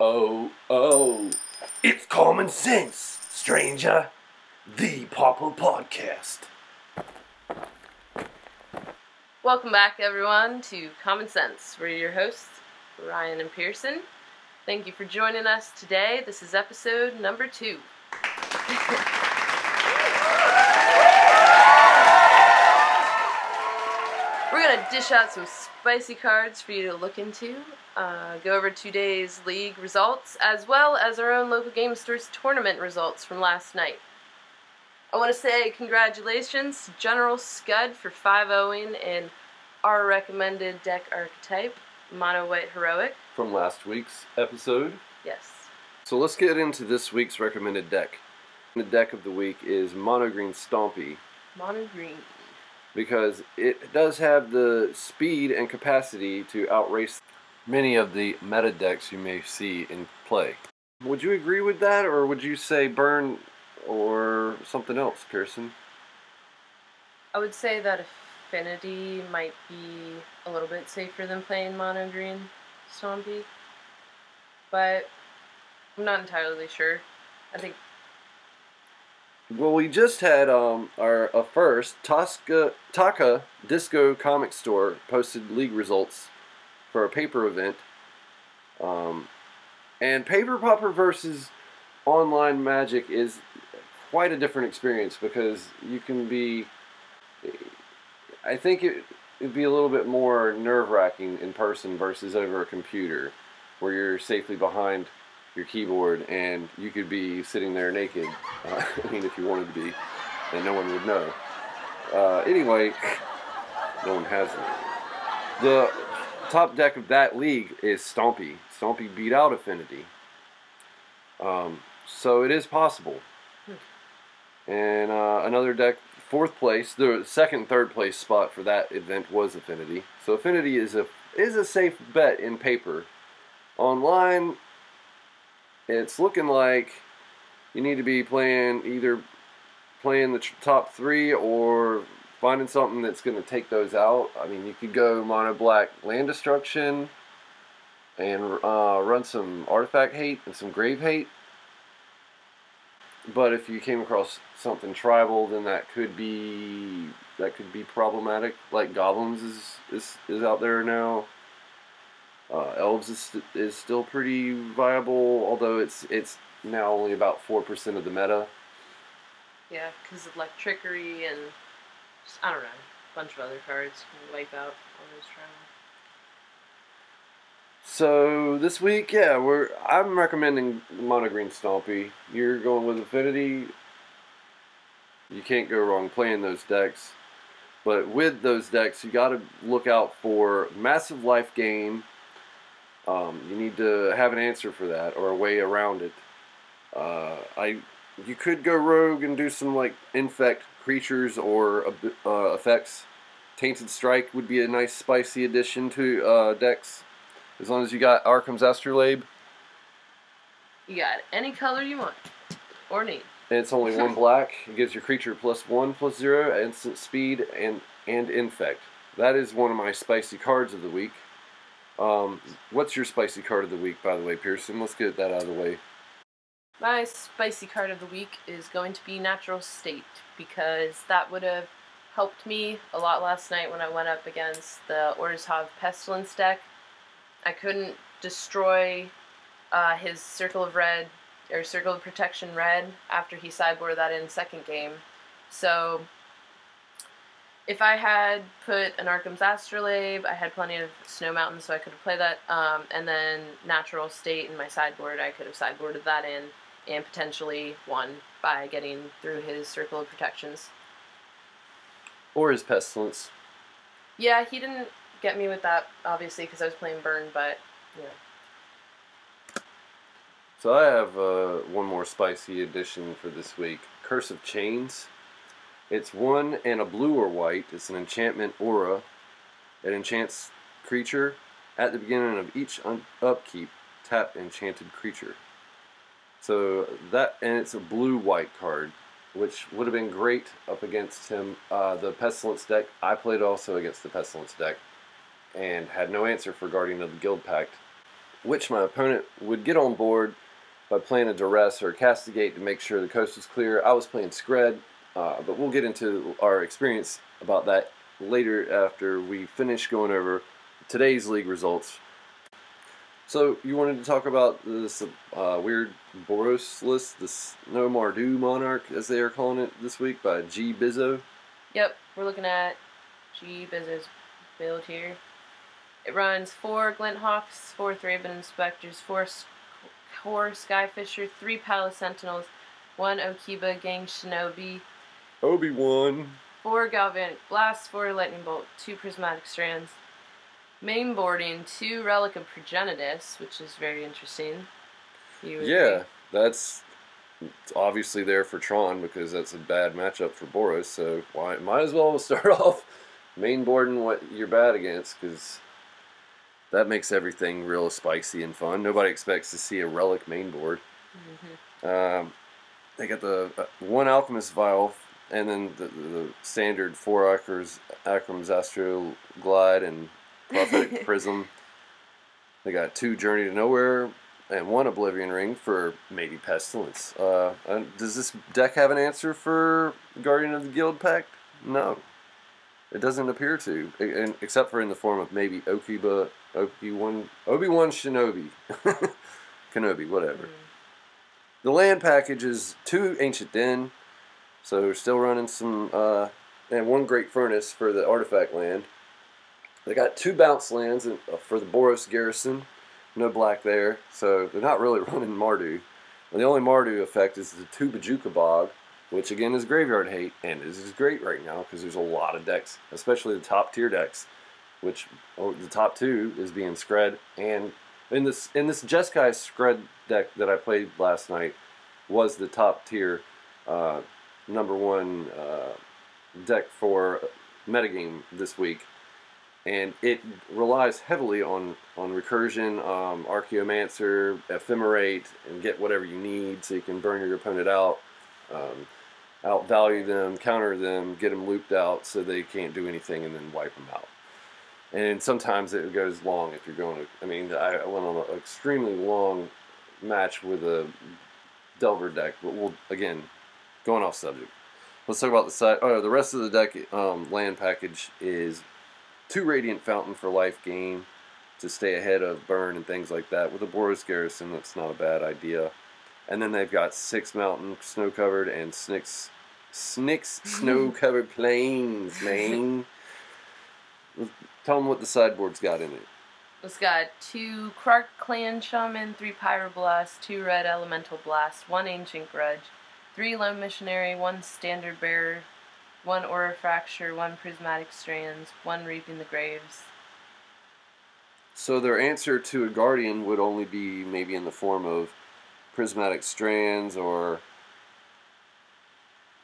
Oh, oh. It's Common Cents, stranger. The Pauper Podcast. Welcome back, everyone, to Common Cents. We're your hosts, Ryan and Pearson. Thank you for joining us today. This is episode number two. We're going to dish out some spicy cards for you to look into, uh, go over today's league results, as well as our own local game stores tournament results from last night. I want to say congratulations to General Scud for 5 0ing in our recommended deck archetype, Mono White Heroic. From last week's episode. Yes. So let's get into this week's recommended deck. The deck of the week is Mono Green Stompy Mono Green. Because it does have the speed and capacity to outrace many of the meta decks you may see in play. Would you agree with that, or would you say burn or something else, Pearson? I would say that Affinity might be a little bit safer than playing Mono Green Stompy, but I'm not entirely sure. I think Well, we just had um, our a first Tosca Taka Disco Comic Store posted league results for a paper event, um, and Paper Pauper versus online Magic is quite a different experience because you can be. I think it it'd be a little bit more nerve wracking in person versus over a computer, where you're safely behind your keyboard and you could be sitting there naked. Uh, I mean, if you wanted to be, and no one would know. Uh, anyway, no one has it. The top deck of that league is Stompy. Stompy beat out Affinity. Um, so it is possible. And uh, another deck, fourth place, the second, third place spot for that event was Affinity. So Affinity is a is a safe bet in paper. Online, it's looking like you need to be playing either playing the top three or finding something that's going to take those out. I mean, you could go mono black land destruction and uh, run some artifact hate and some grave hate. But if you came across something tribal, then that could be that could be problematic. Like goblins is is, is out there now. Uh, elves is, st- is still pretty viable, although it's it's now only about four percent of the meta. yeah, because of like trickery and just, I don't know, a bunch of other cards can wipe out all those tribal. So this week, yeah, we're I'm recommending Mono Green Stompy. You're going with Affinity. You can't go wrong playing those decks. But with those decks, you got to look out for massive life gain. Um, you need to have an answer for that or a way around it. Uh, I you could go rogue and do some like infect creatures or uh, effects. Tainted Strike would be a nice spicy addition to uh, decks. As long as you got Arcum's Astrolabe, You got any color you want or need. and it's only one black, it gives your creature plus one, plus zero, instant speed, and and infect. That is one of my spicy cards of the week. Um, what's your spicy card of the week, by the way, Pearson? Let's get that out of the way. My spicy card of the week is going to be Natural State because that would have helped me a lot last night when I went up against the Orzhov Pestilence deck. I couldn't destroy uh, his Circle of Red or Circle of Protection Red after he sideboarded that in second game. So if I had put an Arcum's Astrolabe, I had plenty of Snow Mountain, so I could have played that. Um, and then Natural State in my sideboard, I could have sideboarded that in and potentially won by getting through his Circle of Protections. Or his Pestilence. Yeah, he didn't get me with that, obviously, because I was playing Burn, but, know. So I have uh, one more spicy addition for this week. Curse of Chains. It's one and a blue or white. It's an enchantment aura. It enchants creature at the beginning of each un- upkeep. Tap enchanted creature. So that and it's a blue white card, which would have been great up against him. Uh, the pestilence deck. I played also against the pestilence deck, and had no answer for Guardian of the Guildpact. which my opponent would get on board by playing a duress or a castigate to make sure the coast was clear. I was playing Skred, uh, but we'll get into our experience about that later after we finish going over today's league results. So you wanted to talk about this uh, weird Boros list, this No Mardu Monarch, as they are calling it this week, by G Bizzo. Yep, we're looking at G Bizzo's build here. It runs four Glint Hawks, four Thraben Inspectors, four four Skyfisher, three Palace Sentinels, one Okiba Gang Shinobi, Obi Wan, four Galvanic Blast, four Lightning Bolt, two Prismatic Strands, main boarding, two Relic of Progenitus, which is very interesting. yeah, agree? that's obviously there for Tron because that's a bad matchup for Boros. So why might as well start off main boarding what you're bad against because that makes everything real spicy and fun. Nobody expects to see a relic main board. Mm-hmm. Um, they got the uh, one alchemist vial and then the, the standard four Akers, Akram's Astro Glide and Prophetic Prism. They got two Journey to Nowhere and one Oblivion Ring for maybe Pestilence. Uh, does this deck have an answer for Guardian of the Guildpact? No. It doesn't appear to, except for in the form of maybe Okiba, Obi Wan, Obi Wan Shinobi, Kenobi, whatever. Mm. The land package is two Ancient Den, so we're still running some, uh, and one Great Furnace for the artifact land. They got two bounce lands uh, for the Boros Garrison, no black there, so they're not really running Mardu. And the only Mardu effect is the two Bojuka Bog, which again is graveyard hate, and is great right now because there's a lot of decks, especially the top tier decks, which oh, the top two is being Skred, and in this in this Jeskai Skred deck that I played last night was the top tier uh, number one uh, deck for metagame this week, and it relies heavily on on recursion, um, Archaeomancer, Ephemerate, and get whatever you need so you can burn your opponent out. Um, outvalue them, counter them, get them looped out so they can't do anything, and then wipe them out. And sometimes it goes long if you're going to. I mean, I went on an extremely long match with a Delver deck, but we'll again going off subject. Let's talk about the side. Oh, the rest of the deck um, land package is two Radiant Fountain for life gain to stay ahead of burn and things like that. With a Boros Garrison, that's not a bad idea. And then they've got six mountain snow covered and six Snicks snow covered plains, man. Tell them what the sideboard's got in it. It's got two Krark Clan Shaman, three Pyroblast, two Red Elemental Blast, one Ancient Grudge, three Lone Missionary, one Standard Bearer, one Aura Fracture, one Prismatic Strands, one Reaping the Graves. So their answer to a Guardian would only be maybe in the form of Prismatic Strands or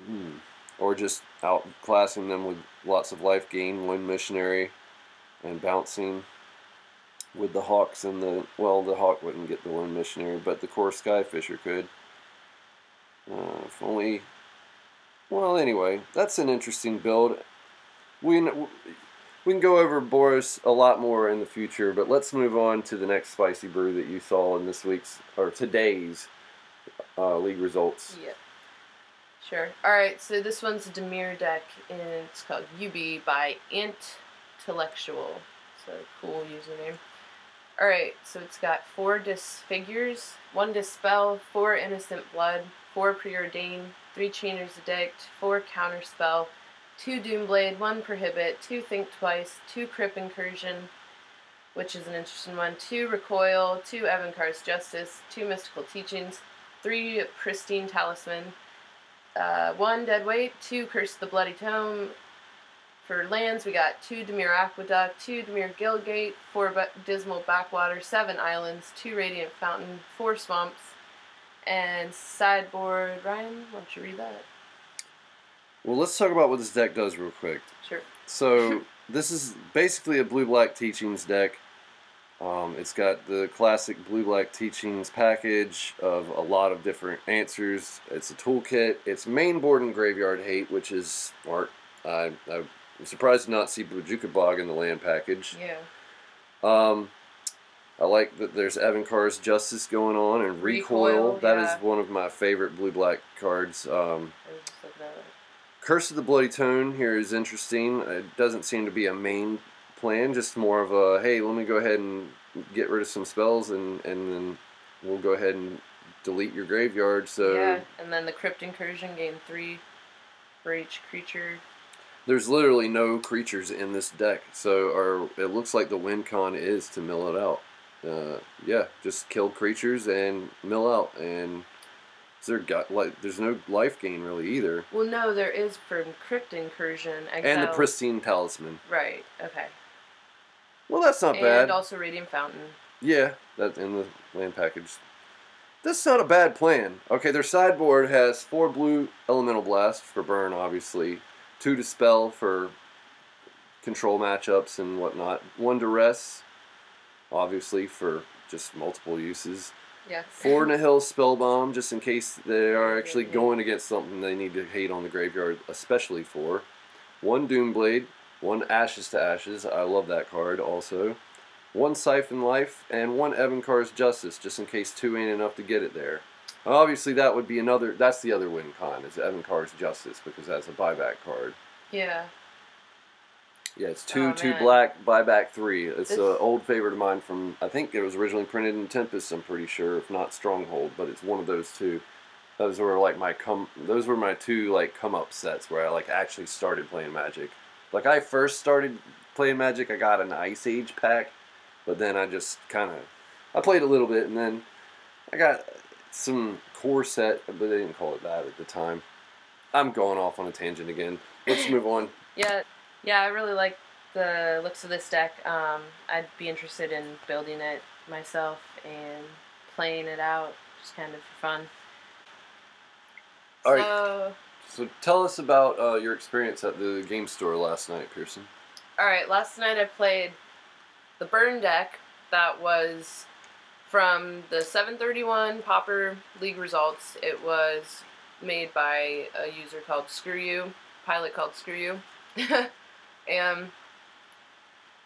Hmm. Or just outclassing them with lots of life gain, one missionary, and bouncing with the hawks and the well, the hawk wouldn't get the wind missionary, but the Kor Skyfisher could. Uh, if only. Well, anyway, that's an interesting build. We we can go over Boros a lot more in the future, but let's move on to the next spicy brew that you saw in this week's or today's uh, league results. Yeah. Sure. All right. So this one's a Dimir deck, and it's called UB by Intellectual. So cool username. All right. So it's got four disfigures, one dispel, four innocent blood, four preordain, three Chainer's Edict, four counterspell, two doomblade, one prohibit, two think twice, two crypt incursion, which is an interesting one, two recoil, two Evincar's justice, two mystical teachings, three pristine talisman uh, one dead weight, two Curse the Bloody Tome. For lands, we got two Dimir Aqueduct, two Dimir Guildgate, four Dismal Backwater, seven islands, two Radiant Fountain, four swamps, and sideboard. Ryan, why don't you read that? Well, let's talk about what this deck does real quick. Sure. So this is basically a blue black teachings deck. Um, it's got the classic blue black teachings package of a lot of different answers. It's a toolkit. It's main board and graveyard hate, which is smart. I, I'm surprised to not see Bojuka Bog in the land package. Yeah. Um, I like that there's Evincar's Justice going on and Recoil. Recoil, That is yeah. one of my favorite blue black cards. Um, I was just looking at it. Curse of the Bloody Tome here is interesting. It doesn't seem to be a main plan, just more of a hey, let me go ahead and get rid of some spells and, and then we'll go ahead and delete your graveyard. So yeah, and then the Crypt Incursion gain three for each creature. there's literally no creatures in this deck. So or it looks like the win con is to mill it out. Uh, yeah, just kill creatures and mill out and there got like there's no life gain really either. Well, no, there is from Crypt Incursion. And the pristine talisman. Right. Okay. Well, that's not and bad. also Radiant Fountain. Yeah, that's in the land package. That's not a bad plan. Okay, their sideboard has four blue elemental blast for burn, obviously, two dispel for control matchups and whatnot, one duress, obviously for just multiple uses. Yeah. Four spell bomb just in case they are actually going against something they need to hate on the graveyard, especially for. One Doom Blade, one Ashes to Ashes. I love that card also. One Siphon Life, and one Evan Evincar's Justice, just in case two ain't enough to get it there. Obviously, that would be another. That's the other win con is Evan Evincar's Justice because that's a buyback card. Yeah. Yeah, it's two Oh, two man. black buyback three. It's an old favorite of mine from I think it was originally printed in Tempest. I'm pretty sure, if not Stronghold, but it's one of those two. Those were like my come. Those were my two like come up sets where I like actually started playing Magic. Like I first started playing Magic, I got an Ice Age pack, but then I just kind of I played a little bit and then I got some core set, but they didn't call it that at the time. I'm going off on a tangent again. Let's move on. Yeah. Yeah. I really like the looks of this deck. Um, I'd be interested in building it myself and playing it out, just kind of for fun. All right. so, So tell us about uh, your experience at the game store last night, Pearson. All right, last night I played the burn deck that was from the 731 Pauper League results. It was made by a user called Screw You, pilot called Screw You, and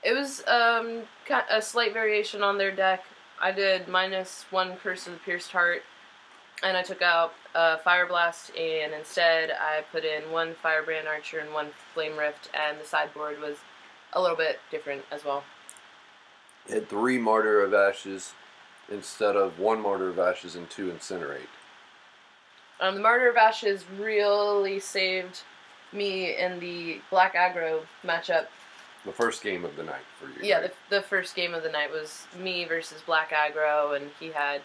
it was um, a slight variation on their deck. I did minus one Curse of the Pierced Heart, and I took out uh, Fire Blast, and instead I put in one Firebrand Archer and one Flame Rift, and the sideboard was a little bit different as well. You had three Martyr of Ashes instead of one Martyr of Ashes and two Incinerate. Um, the Martyr of Ashes really saved me in the Black Aggro matchup. The first game of the night for you. Yeah, right? the, the first game of the night was me versus Black Aggro, and he had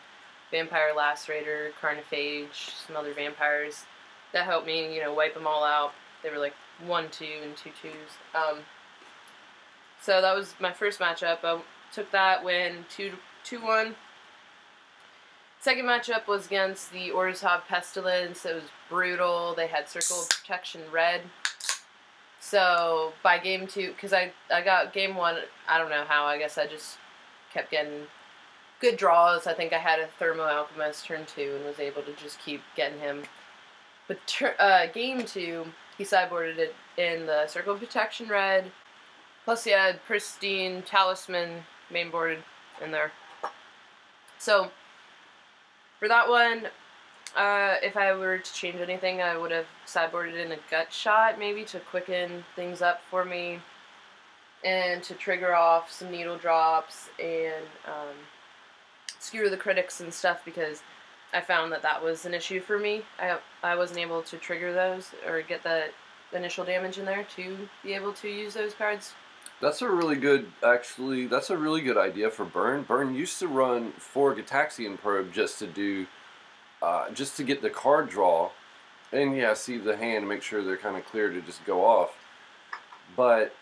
Vampire Lacerator, Carnophage, some other vampires that helped me, you know, wipe them all out. They were like one, two, and two twos. Um, so that was my first matchup. I took that win two two one. Second matchup was against the Orzhov Pestilence. It was brutal. They had Circle of Protection red. So by game two, because I, I got game one, I don't know how, I guess I just kept getting good draws. I think I had a Thermo Alchemist turn two and was able to just keep getting him. But tur- uh, game two, he sideboarded it in the Circle of Protection red. Plus he had Pristine Talisman mainboarded in there. So for that one, uh, if I were to change anything, I would have sideboarded in a gut shot, maybe to quicken things up for me, and to trigger off some needle drops and um, skewer the critics and stuff because I found that that was an issue for me. I I wasn't able to trigger those or get the initial damage in there to be able to use those cards. That's a really good, actually, that's a really good idea for Burn. Burn used to run four Gitaxian Probe just to do, uh, just to get the card draw, and yeah, see the hand and make sure they're kind of clear to just go off. But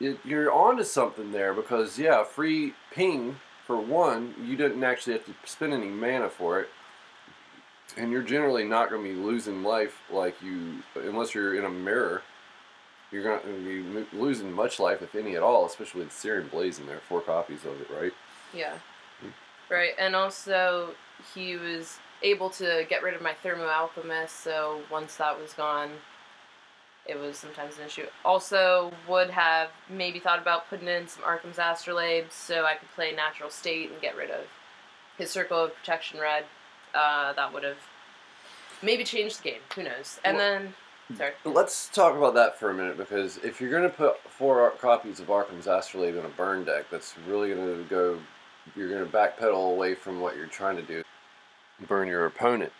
it, you're onto something there because yeah, free ping for one, you didn't actually have to spend any mana for it, and you're generally not going to be losing life like you unless you're in a mirror you're going to be losing much life, if any at all, especially with Searing Blaze in there. Four copies of it, right? Yeah. Right, and also he was able to get rid of my Thermo Alchemist, so once that was gone, it was sometimes an issue. Also, would have maybe thought about putting in some Arcum's Astrolabe so I could play Natural State and get rid of his Circle of Protection Red. Uh, that would have maybe changed the game. Who knows? And Well- then, sorry. Let's talk about that for a minute because if you're going to put four copies of Arcum's Astrolabe in a burn deck, that's really going to go. You're going to backpedal away from what you're trying to do. Burn your opponent.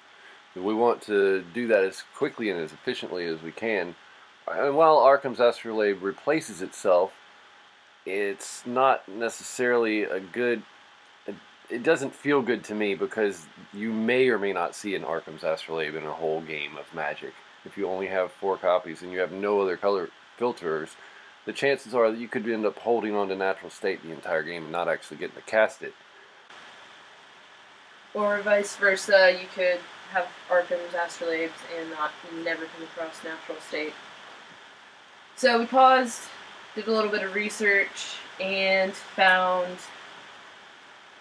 We want to do that as quickly and as efficiently as we can. And while Arcum's Astrolabe replaces itself, it's not necessarily a good. It doesn't feel good to me because you may or may not see an Arcum's Astrolabe in a whole game of Magic if you only have four copies and you have no other color filters, the chances are that you could end up holding on to natural state the entire game and not actually getting to cast it. Or vice versa, you could have Arcum's Astrolabes and not never come across Natural State. So we paused, did a little bit of research, and found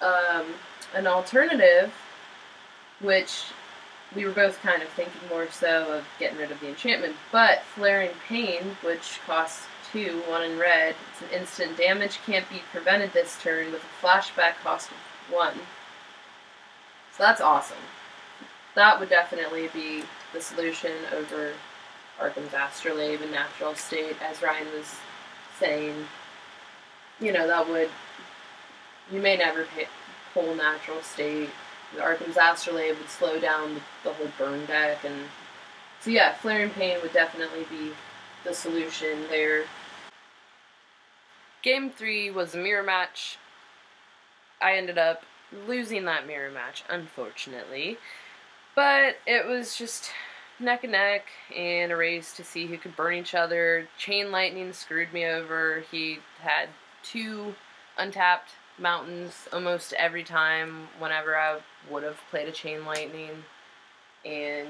um, an alternative, which we were both kind of thinking more so of getting rid of the enchantment. But Flaring Pain, which costs two, one in red, it's an instant damage, can't be prevented this turn with a flashback cost of one. So that's awesome. That would definitely be the solution over Arcum's Astrolabe and Natural State, as Ryan was saying. You know, that would. You may never pay, pull Natural State. Arcum's Astrolabe would slow down the, the whole burn deck, and so yeah, Flaring Pain would definitely be the solution there. Game three was a mirror match. I ended up losing that mirror match, unfortunately. But it was just neck and neck and a race to see who could burn each other. Chain Lightning screwed me over. He had two untapped mountains almost every time whenever I would have played a Chain Lightning. And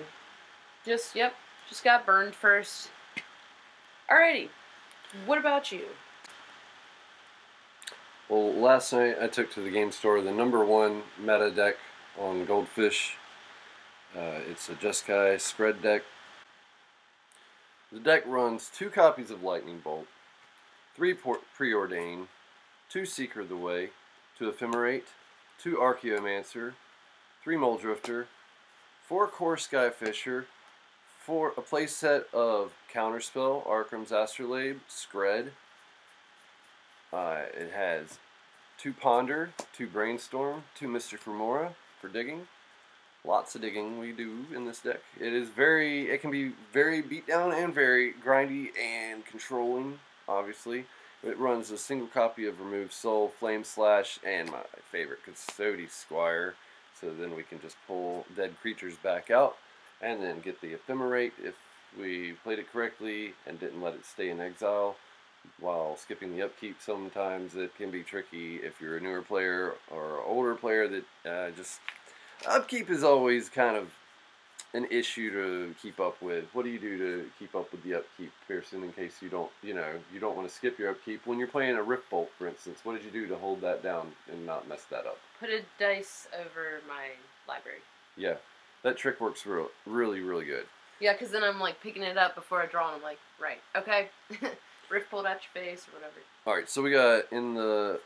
just, yep, just got burned first. Alrighty, what about you? Well, last night I took to the game store the number one meta deck on Goldfish. Uh, it's a Jeskai Skred deck. The deck runs two copies of Lightning Bolt, three Preordain, two Seeker of the Way, two Ephemerate, two Archaeomancer, three Muldrifter, four Kor Skyfisher, four a playset of Counterspell, Arcum's Astrolabe, Skred, uh, it has two Ponder, two Brainstorm, two Mystic Remora for digging. Lots of digging we do in this deck. It is very, it can be very beat down and very grindy and controlling, obviously. It runs a single copy of Remove Soul, Flame Slash, and my favorite, Custody Squire. So then we can just pull dead creatures back out and then get the Ephemerate if we played it correctly and didn't let it stay in exile. While skipping the upkeep sometimes it can be tricky if you're a newer player or older player that uh, just upkeep is always kind of an issue to keep up with what do you do to keep up with the upkeep pearson in case you don't you know you don't want to skip your upkeep when you're playing a rift bolt for instance what did you do to hold that down and not mess that up Put a dice over my library. yeah that trick works real, really really good Yeah, because then I'm like picking it up before I draw, and I'm like, right, okay, rift bolt at your face or whatever. All right, so we got in the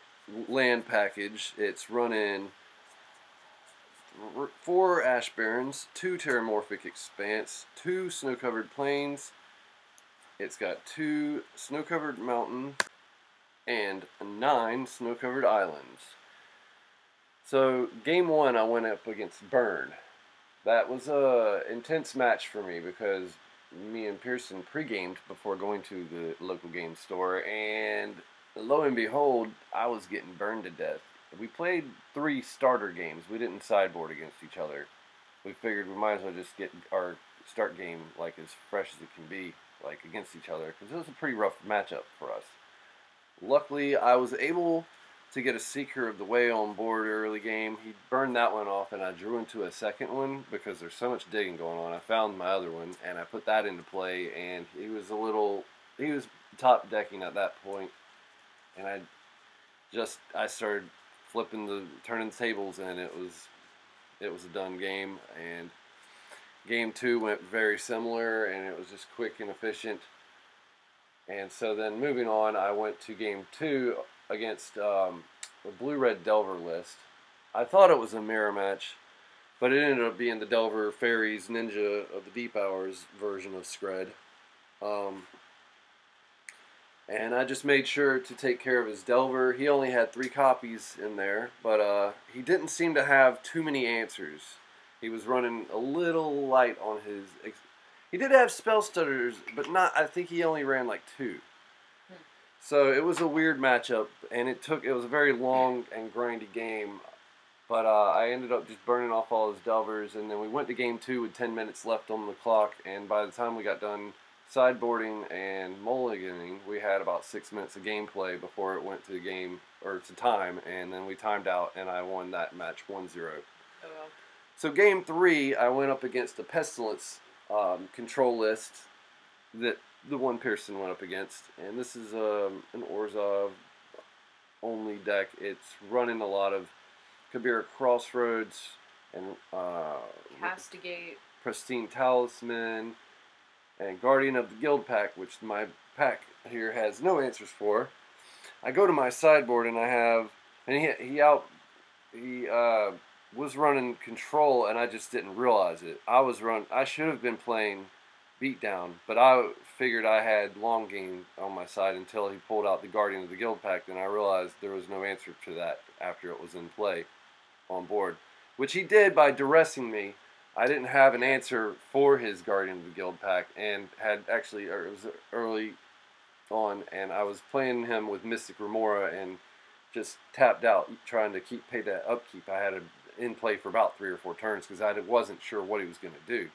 land package. It's running four ash barrens, two terramorphic expanse, two snow-covered plains. It's got two snow-covered mountain and nine snow-covered islands. So game one, I went up against Burn. That was a intense match for me because me and Pearson pre-gamed before going to the local game store, and lo and behold, I was getting burned to death. We played three starter games. We didn't sideboard against each other. We figured we might as well just get our start game like as fresh as it can be, like against each other, because it was a pretty rough matchup for us. Luckily, I was able to get a Seeker of the Way on board early game. He burned that one off, and I drew into a second one because there's so much digging going on. I found my other one, and I put that into play, and he was a little, he was top decking at that point, and I just, I started flipping the, turning the tables, and it was, it was a done game, and game two went very similar, and it was just quick and efficient. And so then moving on, I went to game two against um, the Blue Red Delver list. I thought it was a mirror match, but it ended up being the Delver Fairies Ninja of the Deep Hours version of Skred. Um, and I just made sure to take care of his Delver. He only had three copies in there, but uh, he didn't seem to have too many answers. He was running a little light on his. Ex- he did have spell stutters, but not. I think he only ran like two. So it was a weird matchup, and it took. It was a very long and grindy game, but uh, I ended up just burning off all his delvers, and then we went to game two with ten minutes left on the clock, and by the time we got done sideboarding and mulliganing, we had about six minutes of gameplay before it went to game or to time, and then we timed out, and I won that match 1-0. Oh, well. So game three, I went up against the Pestilence um, control list that the one Pearson went up against, and this is um, an Orzhov only deck. It's running a lot of Kabira Crossroads and uh, Castigate. Pristine Talisman and Guardian of the Guildpact, which my pack here has no answers for. I go to my sideboard and I have, and he he out, he uh, was running control and I just didn't realize it. I was run, I should have been playing beatdown, but I figured I had long game on my side until he pulled out the Guardian of the Guildpact. Then I realized there was no answer to that after it was in play on board, which he did by duressing me. I didn't have an answer for his Guardian of the Guildpact, and had actually, or it was early on, and I was playing him with Mystic Remora and just tapped out trying to keep pay that upkeep. I had him in play for about three or four turns because I wasn't sure what he was going to do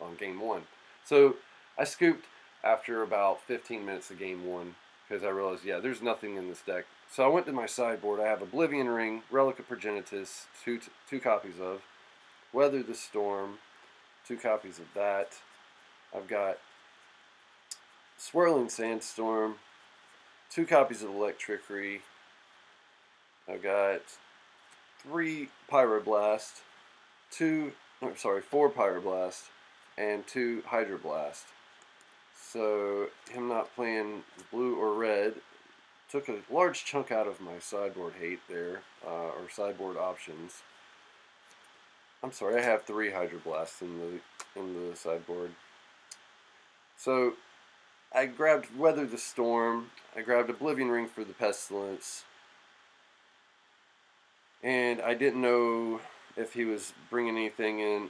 on game one. So I scooped after about 15 minutes of game one because I realized, yeah, there's nothing in this deck. So I went to my sideboard. I have Oblivion Ring, Relic of Progenitus, two, two copies of, Weather the Storm, two copies of that. I've got Swirling Sandstorm, two copies of Electrickery. I've got three Pyroblast, two, I'm sorry, four Pyroblast, and two Hydroblast. So him not playing blue or red took a large chunk out of my sideboard hate there, uh, or sideboard options. I'm sorry, I have three Hydroblasts in the in the sideboard. So I grabbed Weather the Storm. I grabbed Oblivion Ring for the Pestilence. And I didn't know if he was bringing anything in.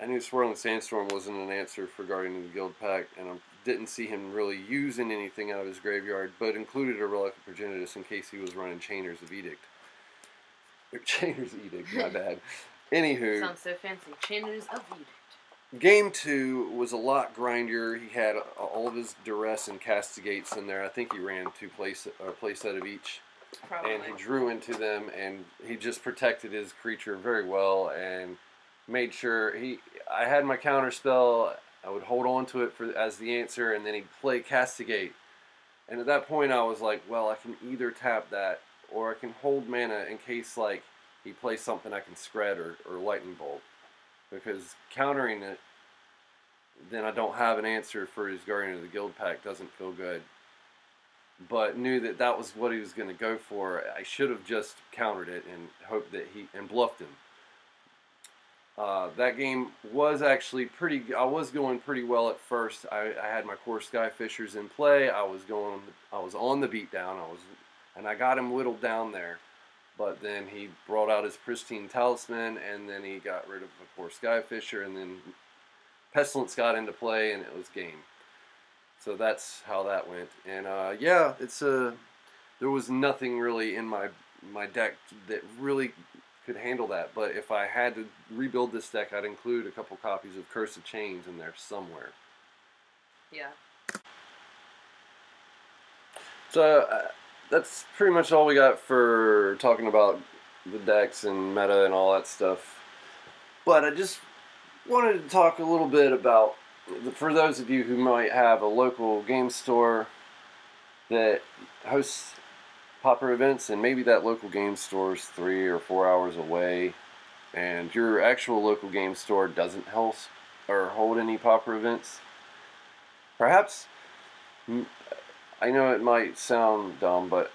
I knew Swirling Sandstorm wasn't an answer for Guardian of the Guildpact, and I didn't see him really using anything out of his graveyard, but included a Relic of Progenitus in case he was running Chainer's of Edict. Or Chainer's Edict, my bad. Anywho. Sounds so fancy. Channels of Edict. Game two was a lot grindier. He had all of his duress and castigates in there. I think he ran two set, uh, play set of each, Probably. and he drew into them, and he just protected his creature very well and made sure he. I had my counter spell. I would hold on to it for as the answer, and then he'd play castigate. And at that point, I was like, well, I can either tap that, or I can hold mana in case like he plays something I can spread or, or lightning bolt because countering it, then I don't have an answer for his Guardian of the Guildpact. Doesn't feel good. But knew that that was what he was going to go for. I should have just countered it and hoped that he and bluffed him. Uh, that game was actually pretty. I was going pretty well at first. I, I had my Kor Skyfishers in play. I was going. I was on the beatdown. I was, and I got him whittled down there. But then he brought out his pristine talisman, and then he got rid of the poor Skyfisher, and then Pestilence got into play, and it was game. So that's how that went. And uh, yeah, it's a. There was nothing really in my my deck that really could handle that. But if I had to rebuild this deck, I'd include a couple copies of Curse of Chains in there somewhere. Yeah. So uh, that's pretty much all we got for talking about the decks and meta and all that stuff. But I just wanted to talk a little bit about for those of you who might have a local game store that hosts Pauper events and maybe that local game store is three or four hours away and your actual local game store doesn't host or hold any Pauper events perhaps I know it might sound dumb, but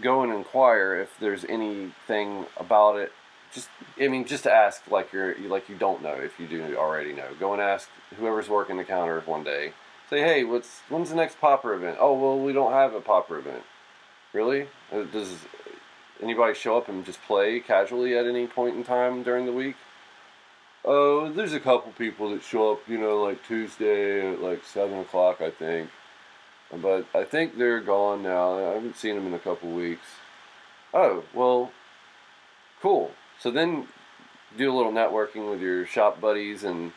go and inquire if there's anything about it. Just, I mean, just ask like you're like you don't know if you do already know. Go and ask whoever's working the counter one day. Say, hey, what's when's the next Pauper event? Oh, well, we don't have a Pauper event. Really? Uh, does anybody show up and just play casually at any point in time during the week? Oh, there's a couple people that show up, you know, like Tuesday at like seven o'clock, I think. But I think they're gone now. I haven't seen them in a couple weeks. Oh, well, cool. So then do a little networking with your shop buddies and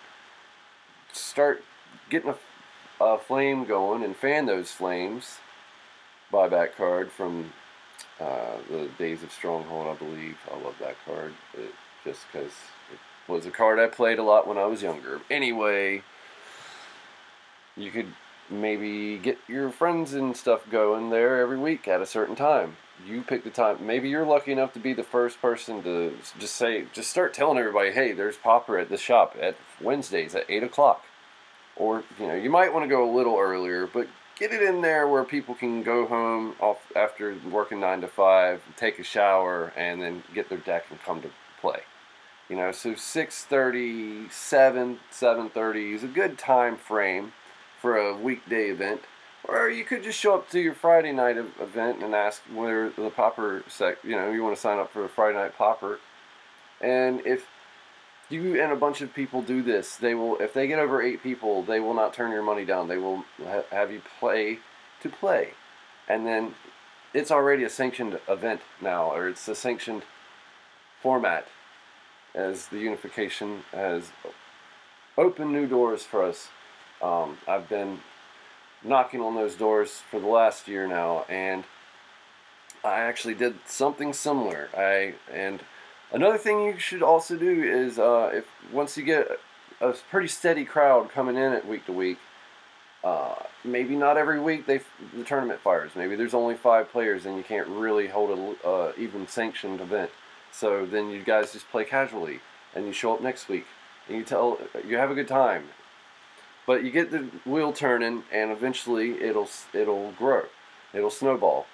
start getting a, a flame going and fan those flames. Buyback card from uh, the Days of Stronghold, I believe. I love that card it, just because it was a card I played a lot when I was younger. Anyway, you could maybe get your friends and stuff going there every week at a certain time. You pick the time. Maybe you're lucky enough to be the first person to just say, just start telling everybody, hey, there's Pauper at the shop at Wednesdays at 8 o'clock. Or, you know, you might want to go a little earlier, but get it in there where people can go home off after working 9 to 5, take a shower, and then get their deck and come to play. You know, so 6.30, 7, 7.30 is a good time frame for a weekday event, or you could just show up to your Friday night event and ask where the Pauper sec. You know, you want to sign up for a Friday night Pauper, and if you and a bunch of people do this, they will. If they get over eight people, they will not turn your money down. They will ha- have you play to play, and then it's already a sanctioned event now, or it's a sanctioned format, as the unification has opened new doors for us um, I've been knocking on those doors for the last year now, and I actually did something similar. I and another thing you should also do is uh, if once you get a pretty steady crowd coming in at week to week. Uh, maybe not every week they the tournament fires. Maybe there's only five players and you can't really hold a uh, even sanctioned event. So then you guys just play casually and you show up next week and you tell you have a good time but you get the wheel turning, and eventually it'll it'll grow, it'll snowball,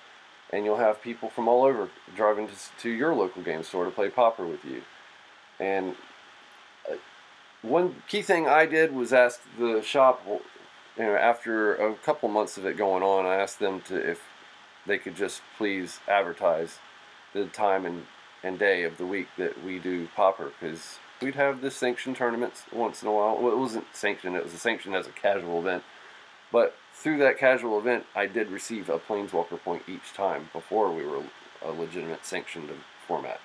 and you'll have people from all over driving to, to your local game store to play Pauper with you. And uh, one key thing I did was ask the shop, you know, after a couple months of it going on, I asked them to if they could just please advertise the time and, and day of the week that we do Pauper because we'd have the sanctioned tournaments once in a while. Well, it wasn't sanctioned; it was a sanctioned as a casual event. But through that casual event, I did receive a Planeswalker point each time before we were a legitimate sanctioned format.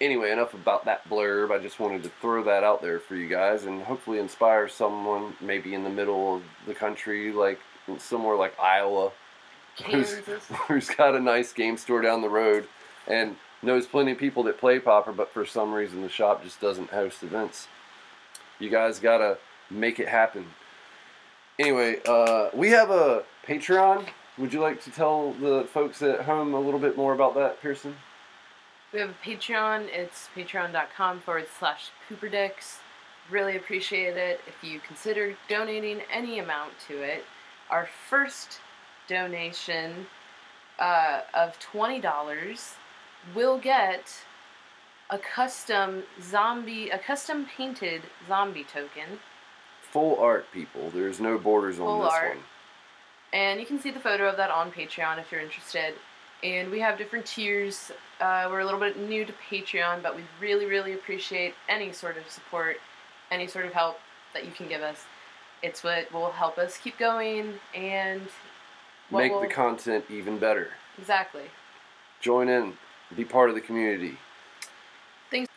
Anyway, enough about that blurb. I just wanted to throw that out there for you guys and hopefully inspire someone maybe in the middle of the country, like somewhere like Iowa, who's, who's got a nice game store down the road and knows plenty of people that play Pauper, but for some reason the shop just doesn't host events. You guys gotta make it happen. Anyway, uh, we have a Patreon. Would you like to tell the folks at home a little bit more about that, Pearson? We have a Patreon. It's patreon.com forward slash pooperdicks. Really appreciate it if you consider donating any amount to it. Our first donation uh, of $20 will get a custom zombie, a custom painted zombie token. Full art, people. There's no borders Full on this art. one. And you can see the photo of that on Patreon if you're interested. And we have different tiers. Uh, we're a little bit new to Patreon, but we really, really appreciate any sort of support, any sort of help that you can give us. It's what will help us keep going and make will... the content even better. Exactly. Join in be part of the community. Thanks.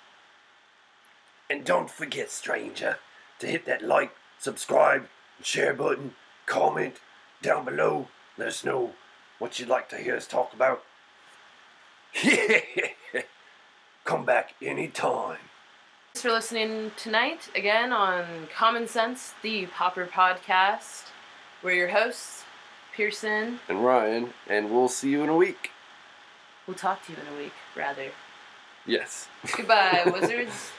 And don't forget, stranger, to hit that like, subscribe, share button, comment down below. Let us know what you'd like to hear us talk about. Come back anytime. Thanks for listening tonight again on Common Cents, the Pauper Podcast. We're your hosts, Pearson and Ryan, and we'll see you in a week. We'll talk to you in a week, rather. Yes. Goodbye, wizards.